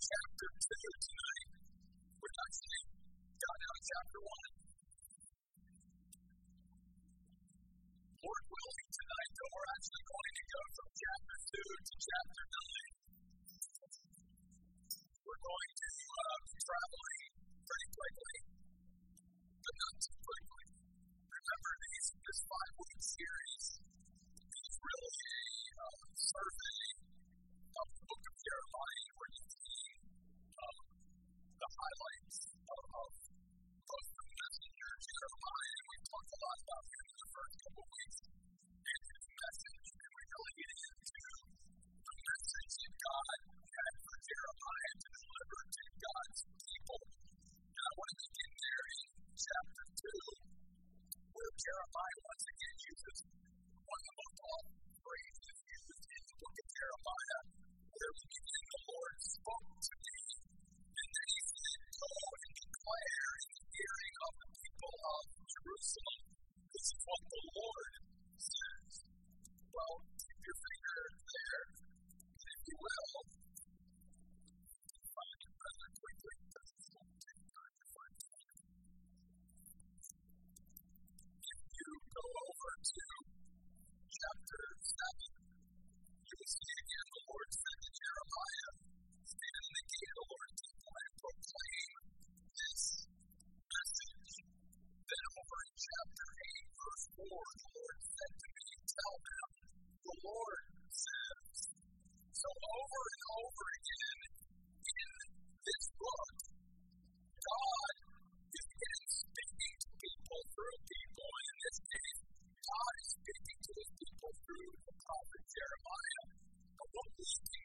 chapter 2 tonight. We're actually got out of chapter 1. Lord willing, tonight, though, we're actually going to go from chapter 2 to chapter 9. We're going to uh, be traveling pretty quickly, but not too quickly. Remember, these, this five week series is really a uh, survey of the book of Jeremiah. We talked a lot about the first couple weeks and his message, and get into the message that God had Jeremiah to deliver God's people. And I want to begin there in chapter 2, where Jeremiah once again uses one of the most awful phrases used in the book of Jeremiah. what the Lord says. Well, keep your finger there, and if you will, find it time. If you go over to chapter 7, you will see again the Lord to Jeremiah, the the this. Then over in chapter 8, the Lord said to me, Tell them, the Lord says. So over and over again in this book, God is speaking to people through people. And in this case, God is speaking to his people through the prophet Jeremiah. But what we see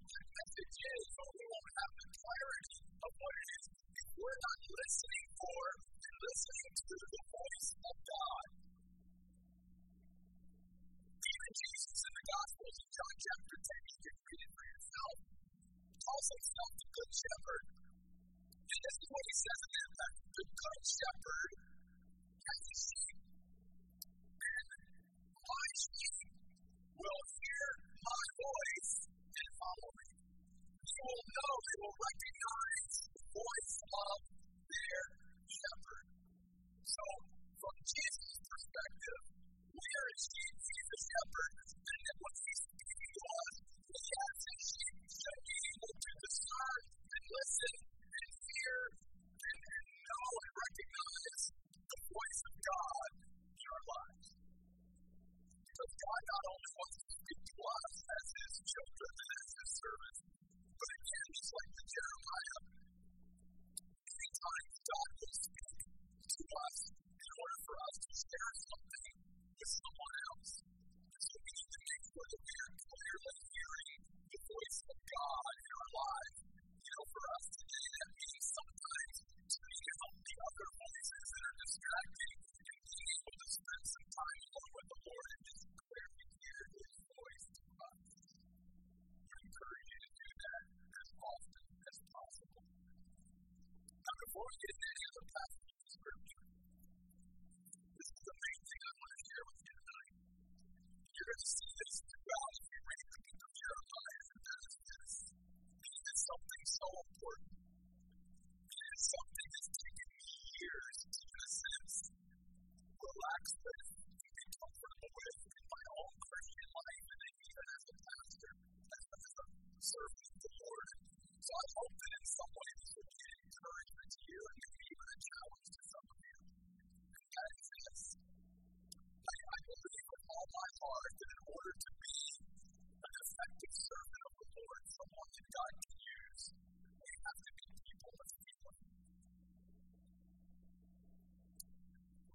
takes off good shepherd.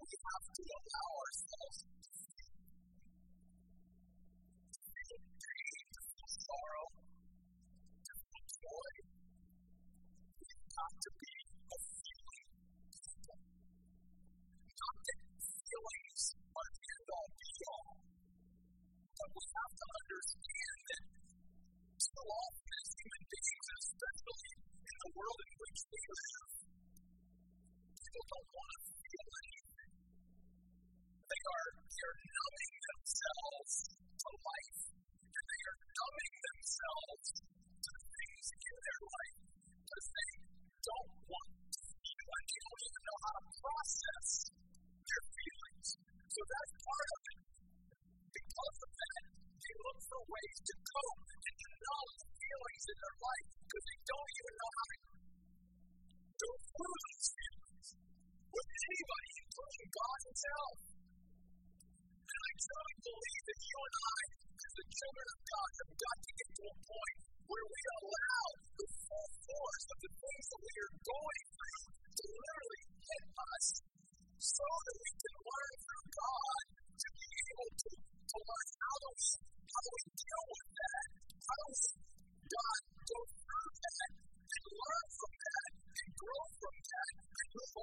we have to allow ourselves to feel to sorrow, to joy. We've to be a feeling people. Not that feelings are end all be all, but we have to understand that so often human beings, especially in the world in which we live, people don't want to themselves to life, and they are numbing themselves to the things in their life because they don't want to feel and they don't even know how to process their feelings. So that's part of it. Because of that, they look for ways to cope and to numb the feelings in their life because they don't even know how to go through those feelings with anybody, including God Himself. I truly believe that you and I, as the children of God, have got to get to a point where we allow the full force of the things that we are going through to literally hit us so that we can learn through God to be able to, to learn how do we how do we deal with that? How do we God go through that and learn from that and grow from that and move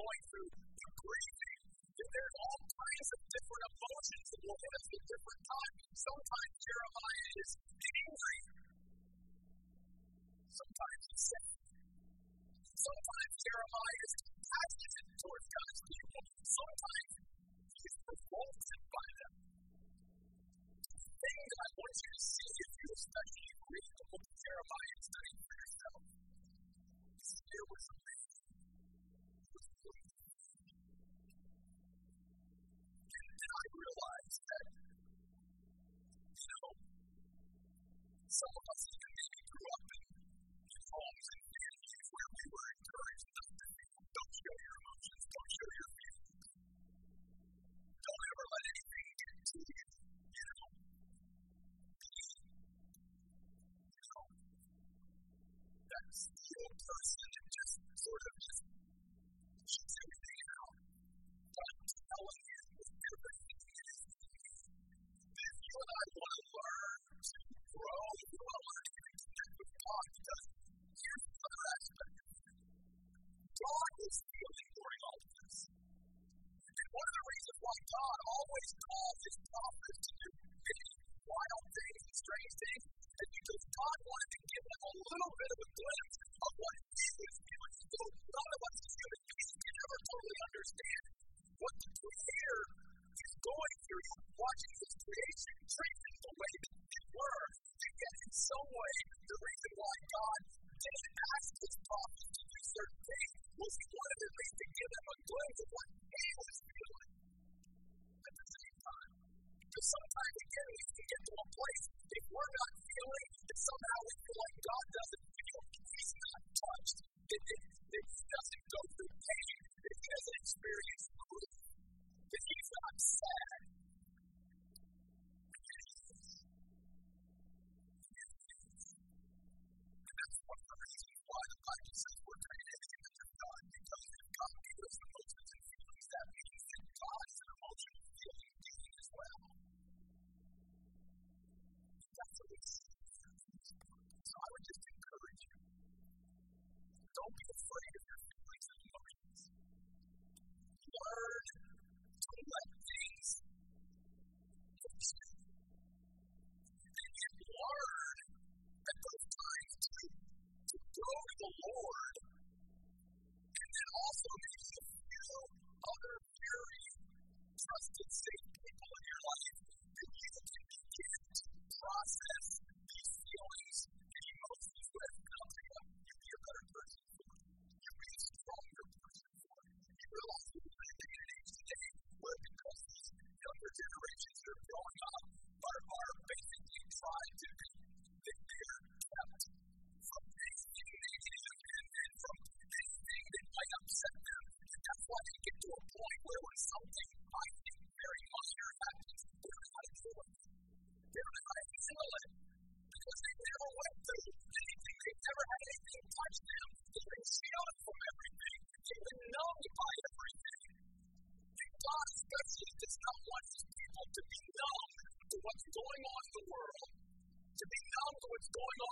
going some of us maybe grew up in, in homes and families where we were encouraged not to. Don't show your emotions. Don't show your feelings. Don't ever let anything get to you. You know, be, you know, that skilled person that just sort of just shoots everything out. But I'm telling you, with everything it is, if you and I with God, because here's the other aspect. God is all of. And one of the reasons why God always calls his prophets to do big, wild things and strange things is because God wanted to give them a little bit of a glimpse of what he was feeling. So none of us as human beings can ever totally understand what the creator is going through watching some way, what's going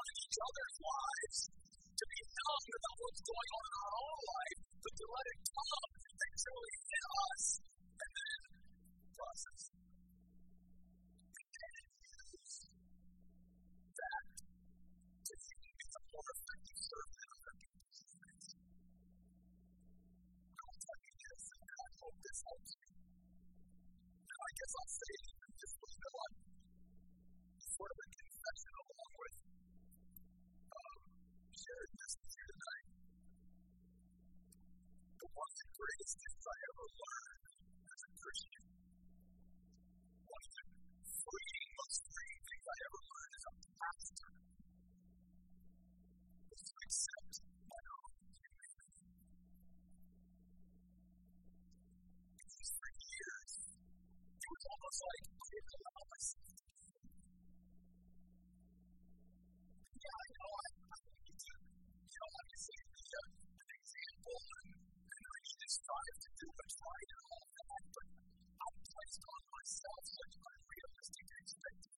was like, I I'm placed on myself such unrealistic expectations.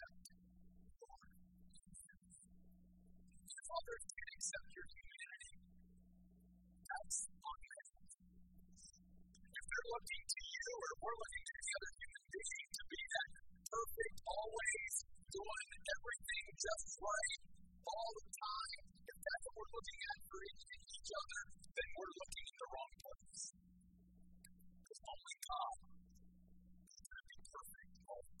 Others can accept your humanity. That's unfair. If they're looking to you or we're looking to the other human being to be that perfect, always doing everything just right all the time, if that's what we're looking at for each other, then we're looking in the wrong place. Because only God can be perfect all the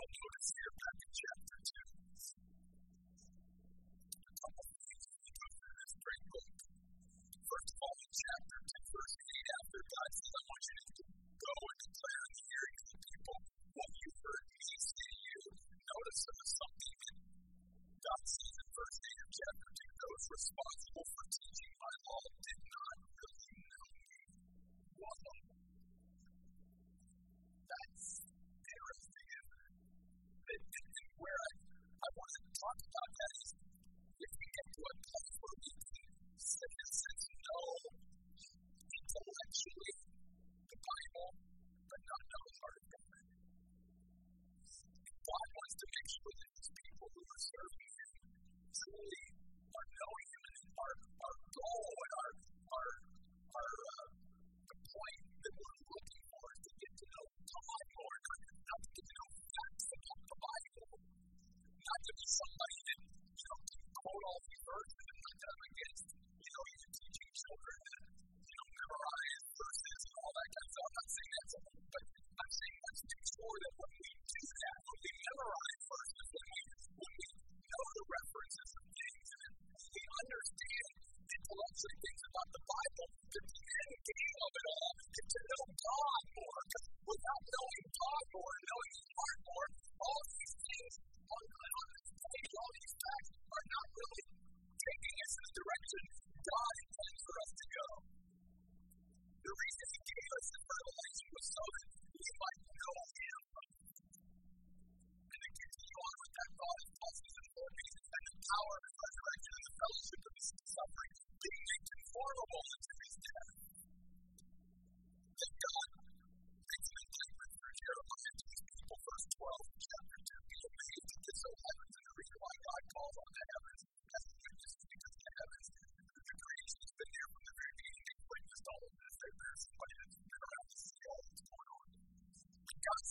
will notice here back in chapter 2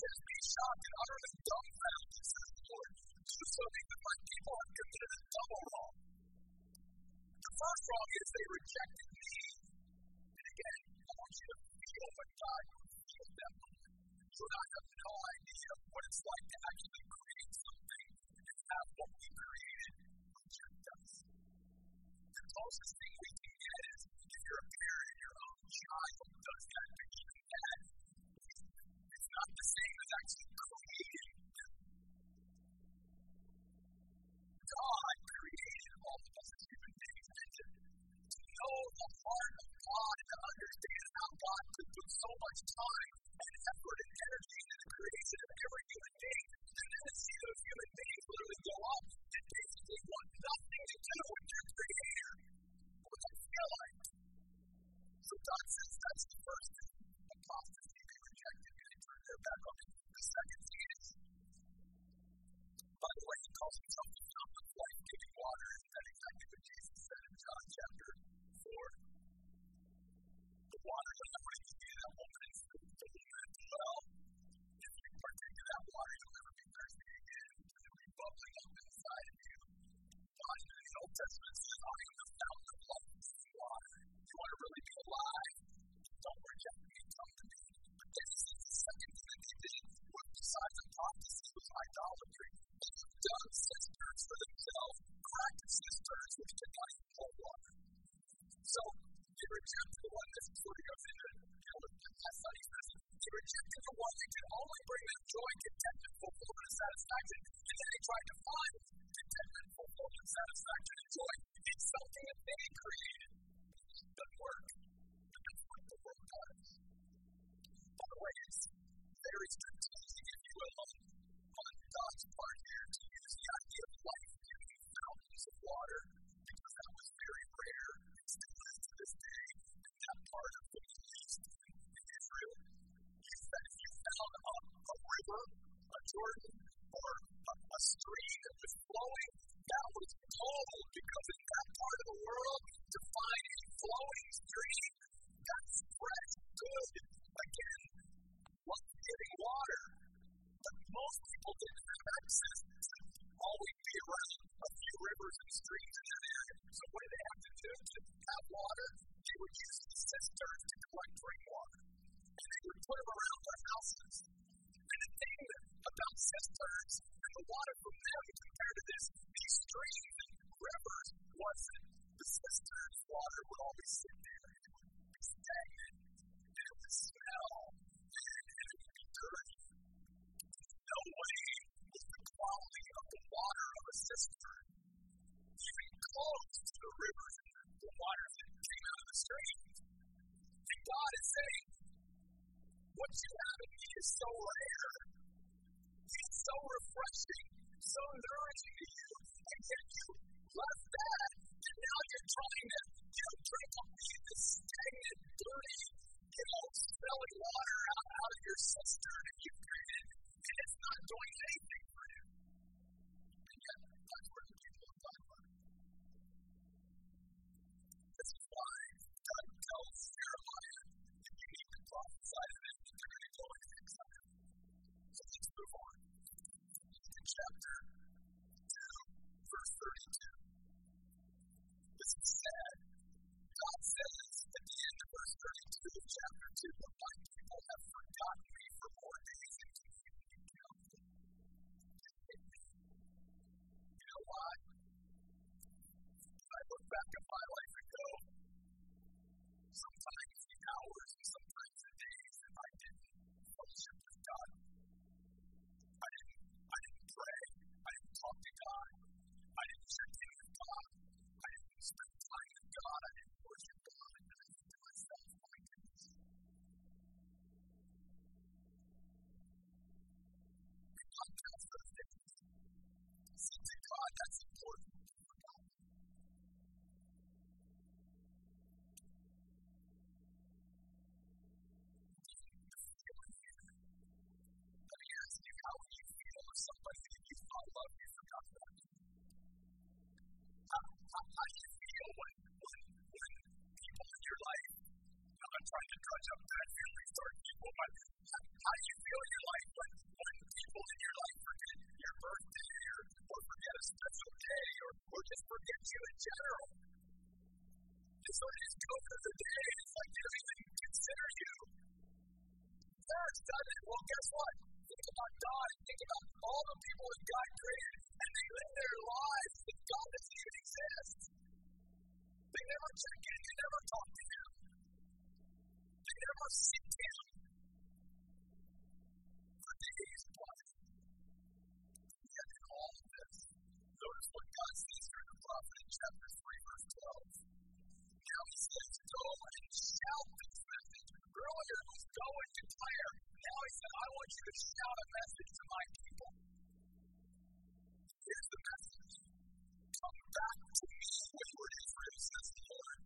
shocked and utterly dumbfounded, says Lord. Do something that my people have committed a double wrong. The first wrong is they rejected me. And again, I want you to feel what God feels moment. You and I have no idea what it's like to actually create something and have what we created reject us. The closest thing we The of. You want to really be alive? Don't reject. But this is the second thing that they did was besides apostasy was idolatry. They dug cisterns for themselves, cracked cisterns which did not even hold water. So they rejected the one that's before he goes into you know, that study says they the one that could only bring them joy, contentment, fulfillment, satisfaction. And then they tried to find contentment, fulfillment, satisfaction, of a cistern even close to the rivers and the water that came out of the streams. And God is saying, what you have in me is so rare. It's so refreshing, so nourishing to you, and yet you left that, and now you're trying to, you know, drink up this stagnant, dirty, you know, smelly water out, out of your cistern that you've created, and it's not doing anything chapter chapter 2, verse 32. This is sad. God says at the end of verse 32 of chapter 2, that my people have forgotten to shout a message to my people. Here's the message. Come back to me, wayward Israel, says the Lord.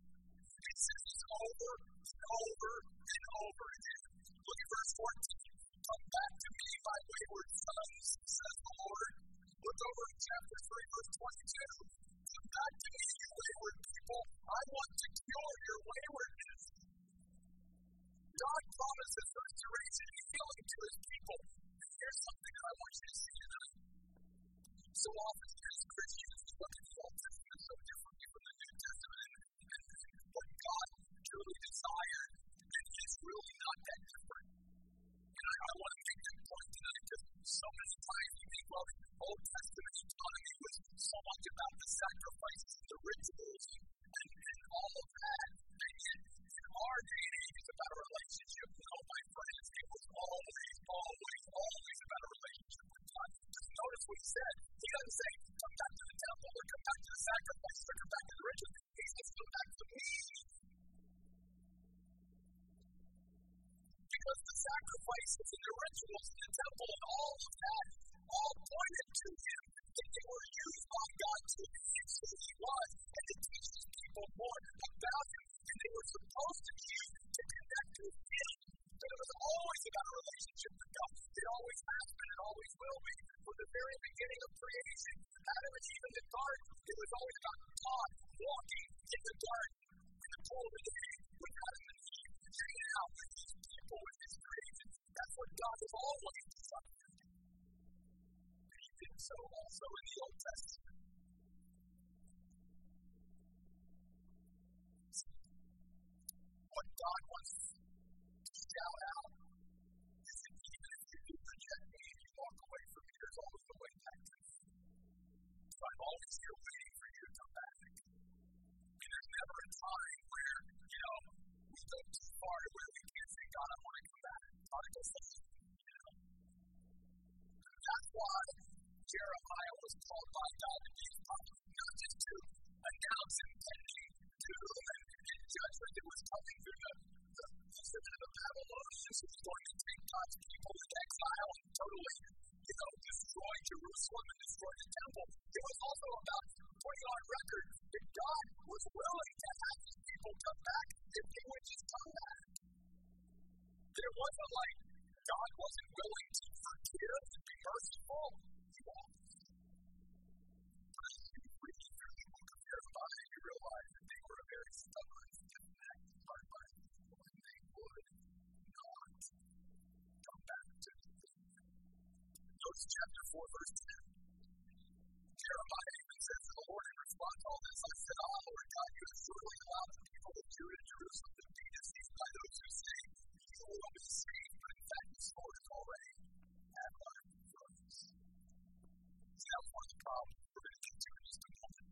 He says this over and over and over again. Look at verse 14. Come back to me, my wayward sons, says the Lord. Look over in chapter 3, verse 22. Come back to me, you wayward people. I want to cure your waywardness. God promises restoration and healing to his So often, as Christians, look at the Old Testament so differently from the New Testament, and what God truly desired, and it's really not that different. And I, I want to make that point tonight because so many times we think, well, the Old Testament economy was so much about the sacrifices the rituals and, and all of that. And yet, in our day and age, it's about a relationship. No, my friends, it was always, always, always about a relationship with God. Just notice what he said. Doesn't say, come back to the temple or come back to the sacrifices or come back to the rituals. He says, come back to me. Because the sacrifices and the rituals in the temple and all of that all pointed to him that they were used by God to enhance who he was and to teach his people more about him. And they were supposed to use to connect to him. But it was always about a relationship with God. It always has been, it always will be. From the very beginning of creation, Adam and Eve in the garden, it was always about God walking in the garden in the cool of the day with Adam and Eve, hanging out with his people, with his creation. That's what God has always desired. And he did so also in the Old Testament. What God wants to shout out I'm always here waiting for you to come back. And there's never a time where, you know, we go too far to where we can't say, God, I want to come back. Prodigal son, you know. That's why Jeremiah was called by God to be his prophet, not just to announce impending doom and, and judgment that was coming through the, the, the, the Babylonians who was going to take God's people into exile and totally, you know, destroy Jerusalem and destroy the temple. It was also about putting on record that God was willing to have his people come back if they would just come back. That it wasn't like God wasn't willing to forgive and be merciful. He was. But as you read through the book of Jeremiah, you realize that they were a very stubborn, Notice chapter 4, verse 10. Jeremiah even says to the Lord in response to all this, I said, Ah, Lord God, you have surely allowed the people of Judah and Jerusalem to be deceived by those who say, You will be saved, but in fact, the sword is already at our throats. See, that was one of the problems we're going to to in just a moment.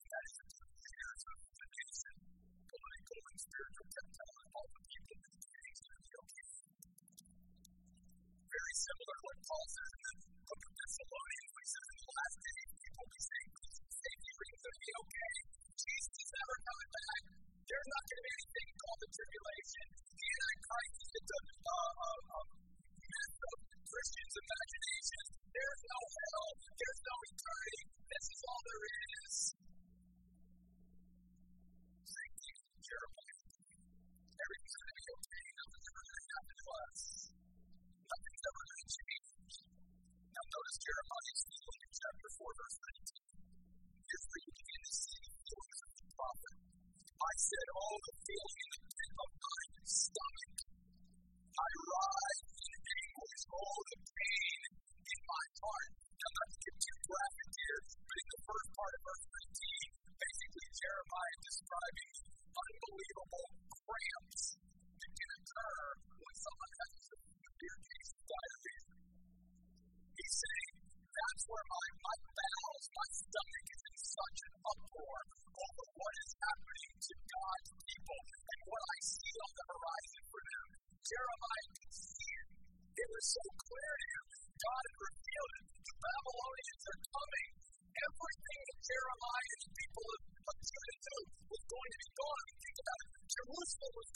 That is the leaders of the nation, political and spiritual and all the people similar to what Paul says in the book of Thessalonians,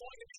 going to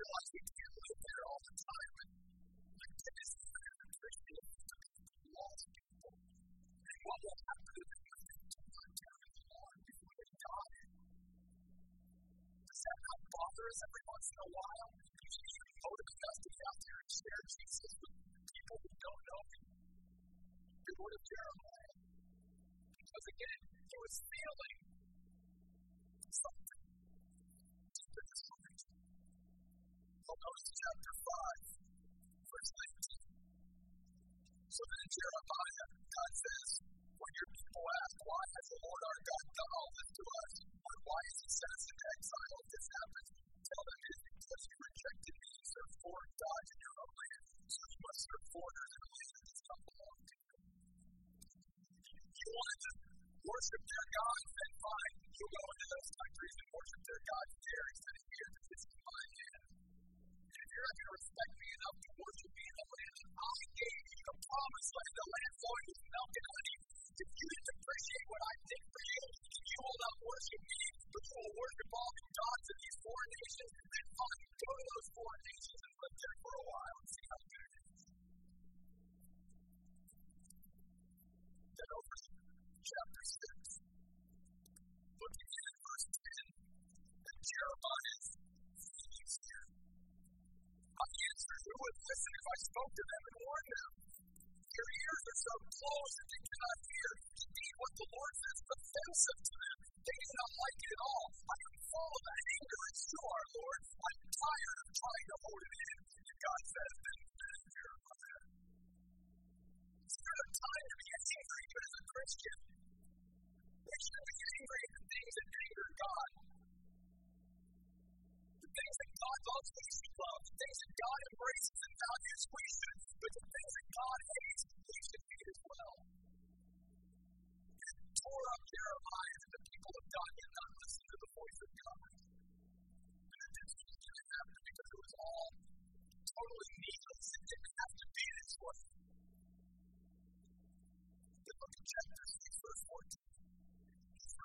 realize we can't live there all the time, but my goodness, even as a Christian, lost people. And what will happen if do not die? Does that not bother us every once in a while? Get out there and people who don't know. Because again, was feeling something Well, notice chapter 5, verse 19. So then Jeremiah, God says, when your people ask, why has the Lord our God done all this to us? Or why has he sent us into exile if this happens? Tell them it is because you rejected me and served foreign gods in your own land. So you must serve foreigners in a land that does not belong to you. You wanted to worship their gods, then fine. You go into those countries and worship their gods there instead of here because this is my land. And if you're not going to respect me enough to worship me in the land. That I gave you, the promised land, the land flowing with milk and honey, if you didn't appreciate what I did for you, you will not worship me, but you will worship all the gods of these foreign nations, then fine, go to those foreign nations and live there for a while. And see how good it is. Then over to chapter 6, would listen if I spoke to them and warned them? Their ears are so closed that they cannot hear. Indeed, what the Lord says is offensive to them. They do not like it at all. I am full of anger at you, our Lord. I'm tired of trying to hold it in. And God says, then, then Jeremiah. It's not a time to be angry, but as a Christian, we should be angry at the things that anger God. Things God loves, we love. The things that God embraces and values, we should. But the things that God hates, we should hate as well. It tore up Jeremiah and the people of God did not listen to the voice of God. And it didn't, didn't happen because it was all totally needless. It didn't have to be this way. Then look at chapter 6, verse 14. He's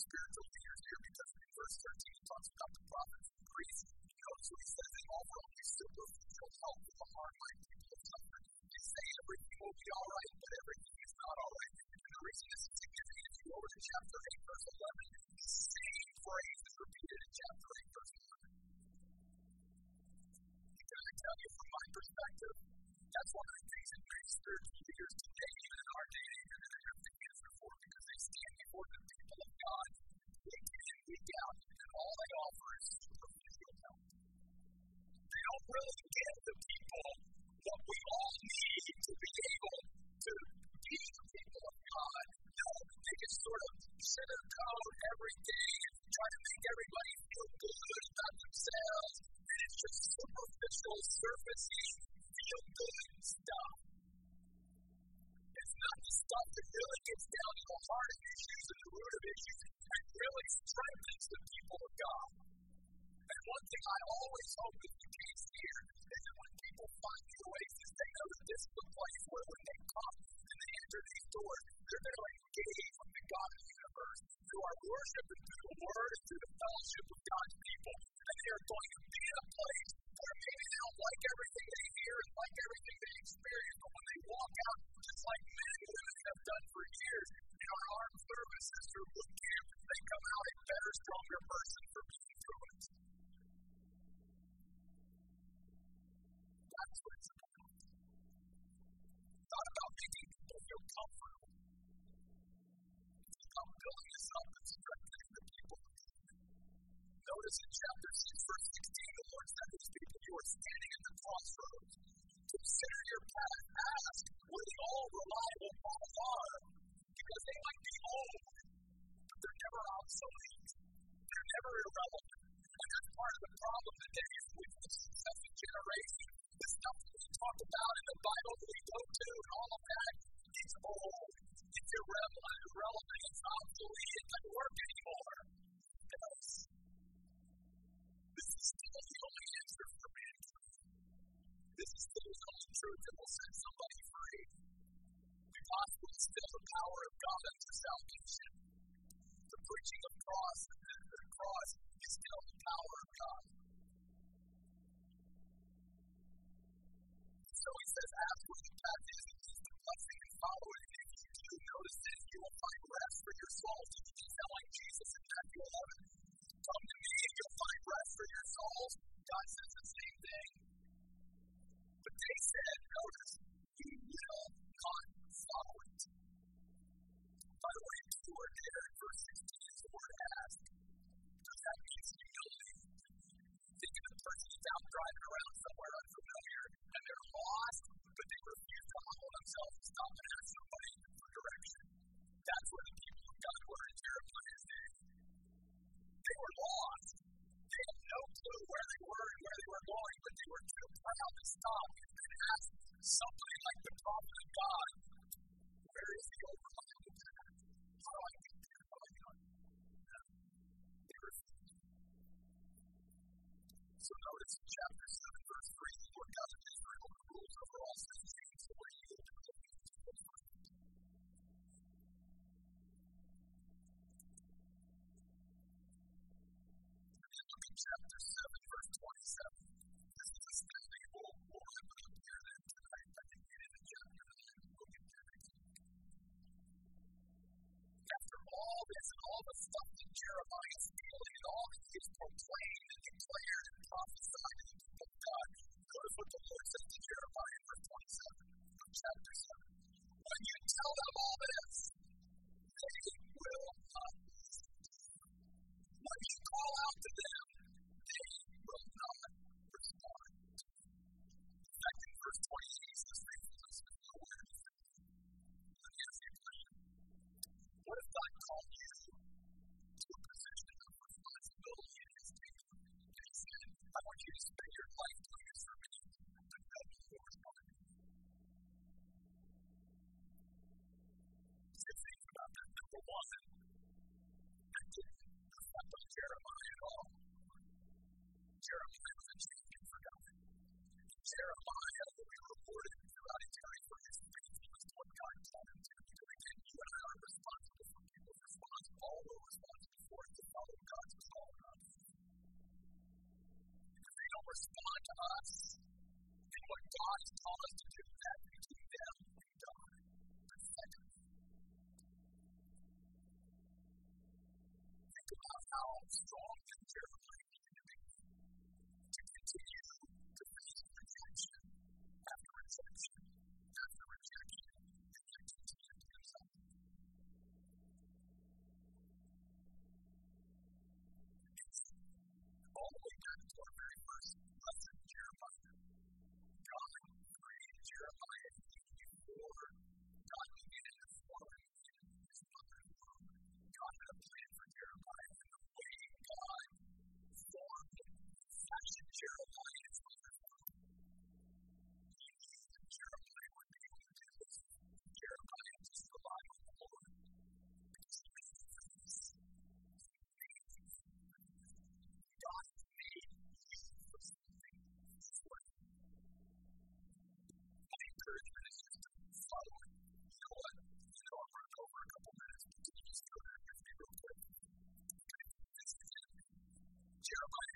spiritual leaders here because in verse 13 he talks about the prophets and priests. He notice what he says, they offer only superficial help to the my people of suffering. They say everything will be all right, always hope unto salvation. The preaching chapter 7, verse 3, the Lord God of all at chapter 7, verse 27. This is a study we'll, we'll wrap it up here then tonight. I think we did a chapter all this and all the stuff that Jeremiah and all he has proclaimed and declared and prophesied to the people of God, notice what the Lord says to Jeremiah in verse 27 of chapter 7. When you tell them all this, they will not. When you call out to them, they will not respond. In fact, in verse 28, one, that didn't on Jeremiah at all. Jeremiah was a for God. Jeremiah will be rewarded throughout eternity for his faithfulness what God called him to. Because again, you and I are responsible for people's response. All we're responsible for is to us. If they don't respond to us and what God has called us to do, that to continue to face rejection after rejection. Jeremiah Jeremiah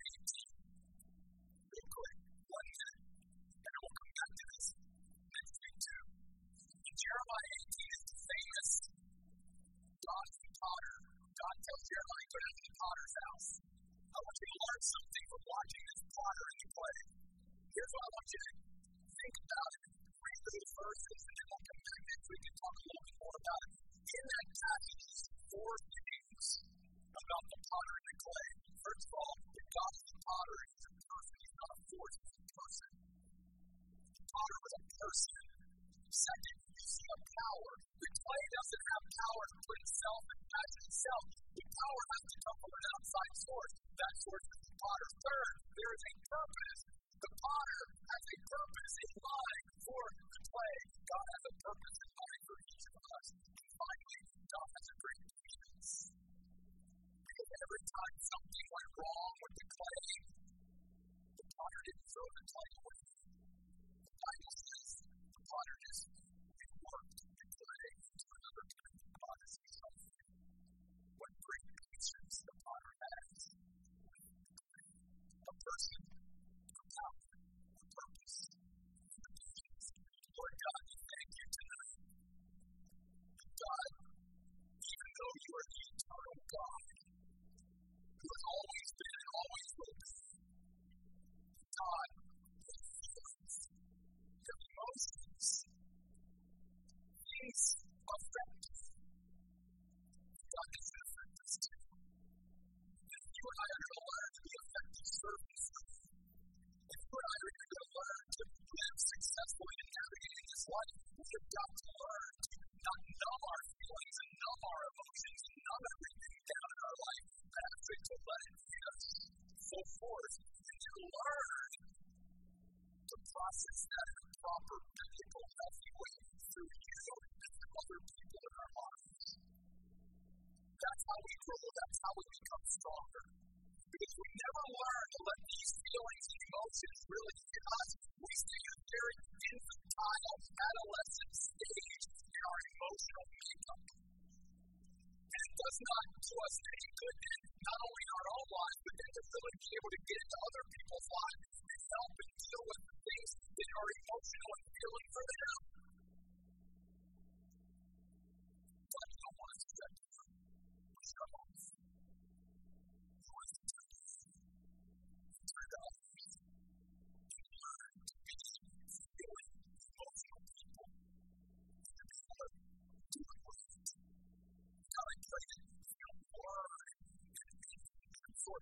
God is the potter. God tells Jeremiah, go down to the potter's house. I want you to learn something from watching this potter in the clay. Here's what I want you to think about it. Read those verses, and then we'll come back next week and talk a little bit more about it. In that passage, there's four things about the potter and the clay. First of all, that God is the potter and He's a person. He's not a force, He's a person. The potter was a person. Second, you see a power. The clay doesn't have power itself and imagine itself. The power has to come from an outside source. That source is the potter. Third, there is a purpose. The potter has a purpose in mind for the clay. God has a purpose in mind for each of us. And finally, God has a great patience. Because every time something went wrong with the clay, the potter didn't throw the clay away. The Bible says the potter just the Lord God, we thank you tonight. God, even though you are eternal God, who has always been and always will be, God, If are going to learn to successfully in navigating this life, we have got to learn to numb our feelings numb our emotions numb everything down in our life, actually to let it and to learn to process that proper, biblical, healthy through you and other people in our lives. That's how we grow. That's how we become stronger. Because we never learn to let these feelings and emotions really hit us. We stay in a very infantile, adolescent stage in our emotional makeup. And it does not do us any good in not only our own lives, but then to really be able to get into other people's lives and help and deal with the things that are emotional and feeling for them. God, you don't want to step through. Push homes.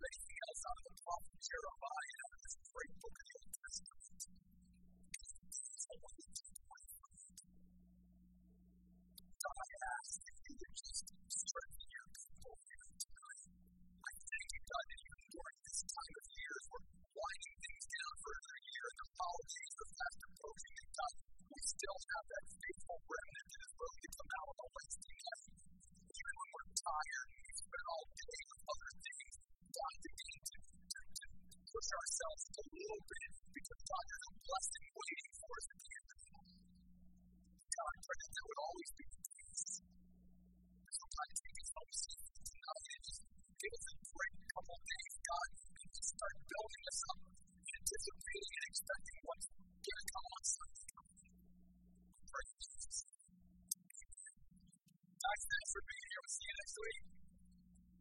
Thank you. A bit because, God, there's a blessing waiting for us at the end of it. God, pray that there would always be peace. Sometimes we get so safely tonight and just give us a great couple of days, God, and just start building us up, anticipating and expecting what's going to come on Sunday. Pray in Jesus. Guys, thanks for being here. We'll see you next week.